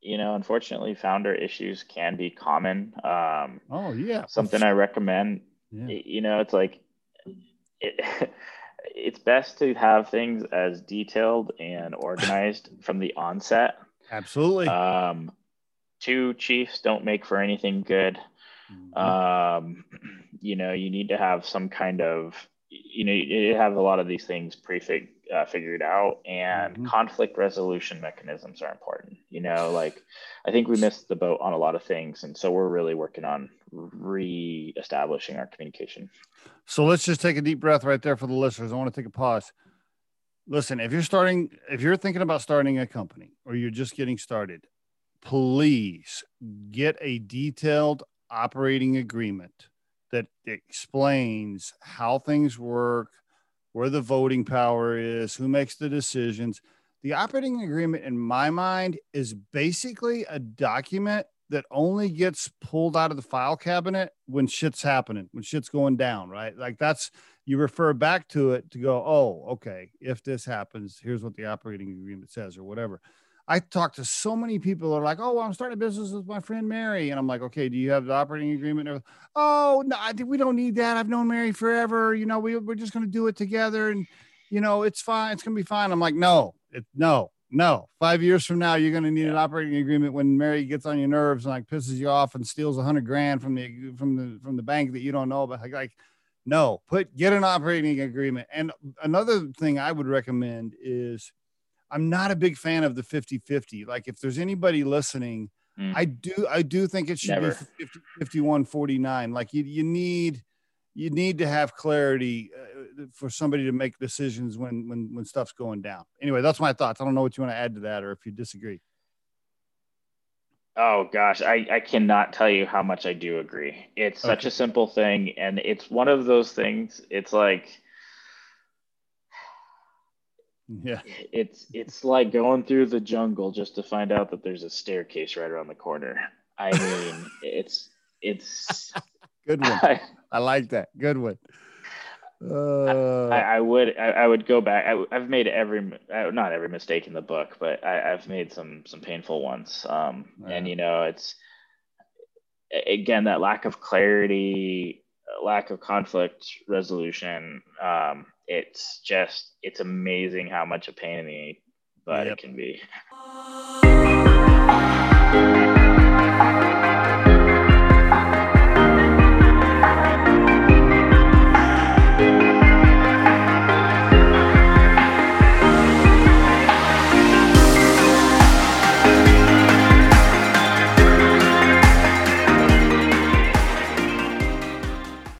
you know, unfortunately, founder issues can be common. Um, oh yeah, something I recommend. Yeah. You know, it's like it, it's best to have things as detailed and organized from the onset. Absolutely. Um, two chiefs don't make for anything good. Mm-hmm. Um, you know, you need to have some kind of, you know, you have a lot of these things prefig uh, figured out, and mm-hmm. conflict resolution mechanisms are important. You know, like I think we missed the boat on a lot of things, and so we're really working on re-establishing our communication. So let's just take a deep breath right there for the listeners. I want to take a pause. Listen, if you're starting, if you're thinking about starting a company or you're just getting started, please get a detailed operating agreement that explains how things work, where the voting power is, who makes the decisions. The operating agreement, in my mind, is basically a document that only gets pulled out of the file cabinet when shit's happening, when shit's going down, right? Like that's you refer back to it to go, oh, okay, if this happens, here's what the operating agreement says or whatever. I talk to so many people that are like, oh, well, I'm starting a business with my friend Mary. And I'm like, okay, do you have the operating agreement? Oh, no, I think we don't need that. I've known Mary forever. You know, we, we're just going to do it together and, you know, it's fine. It's going to be fine. I'm like, no, it, no, no. Five years from now, you're going to need an operating agreement when Mary gets on your nerves and like pisses you off and steals a hundred grand from the, from the, from the bank that you don't know about. Like, like, no, put, get an operating agreement. And another thing I would recommend is, I'm not a big fan of the 50 50. Like, if there's anybody listening, mm. I do, I do think it should Never. be 50, 51 49. Like, you, you need, you need to have clarity uh, for somebody to make decisions when, when, when stuff's going down. Anyway, that's my thoughts. I don't know what you want to add to that or if you disagree. Oh gosh, I, I cannot tell you how much I do agree. It's such a simple thing. And it's one of those things, it's like, yeah. It's it's like going through the jungle just to find out that there's a staircase right around the corner. I mean, it's it's good one. I, I, like that. Good one. Uh, I, I, would I, I, would go back. I, have made every uh, not every mistake in the book, but I, have made some some painful ones. Um, yeah. and you know, it's again that lack of clarity, lack of conflict resolution. Um, it's just it's amazing how much a pain in the butt yep. it can be.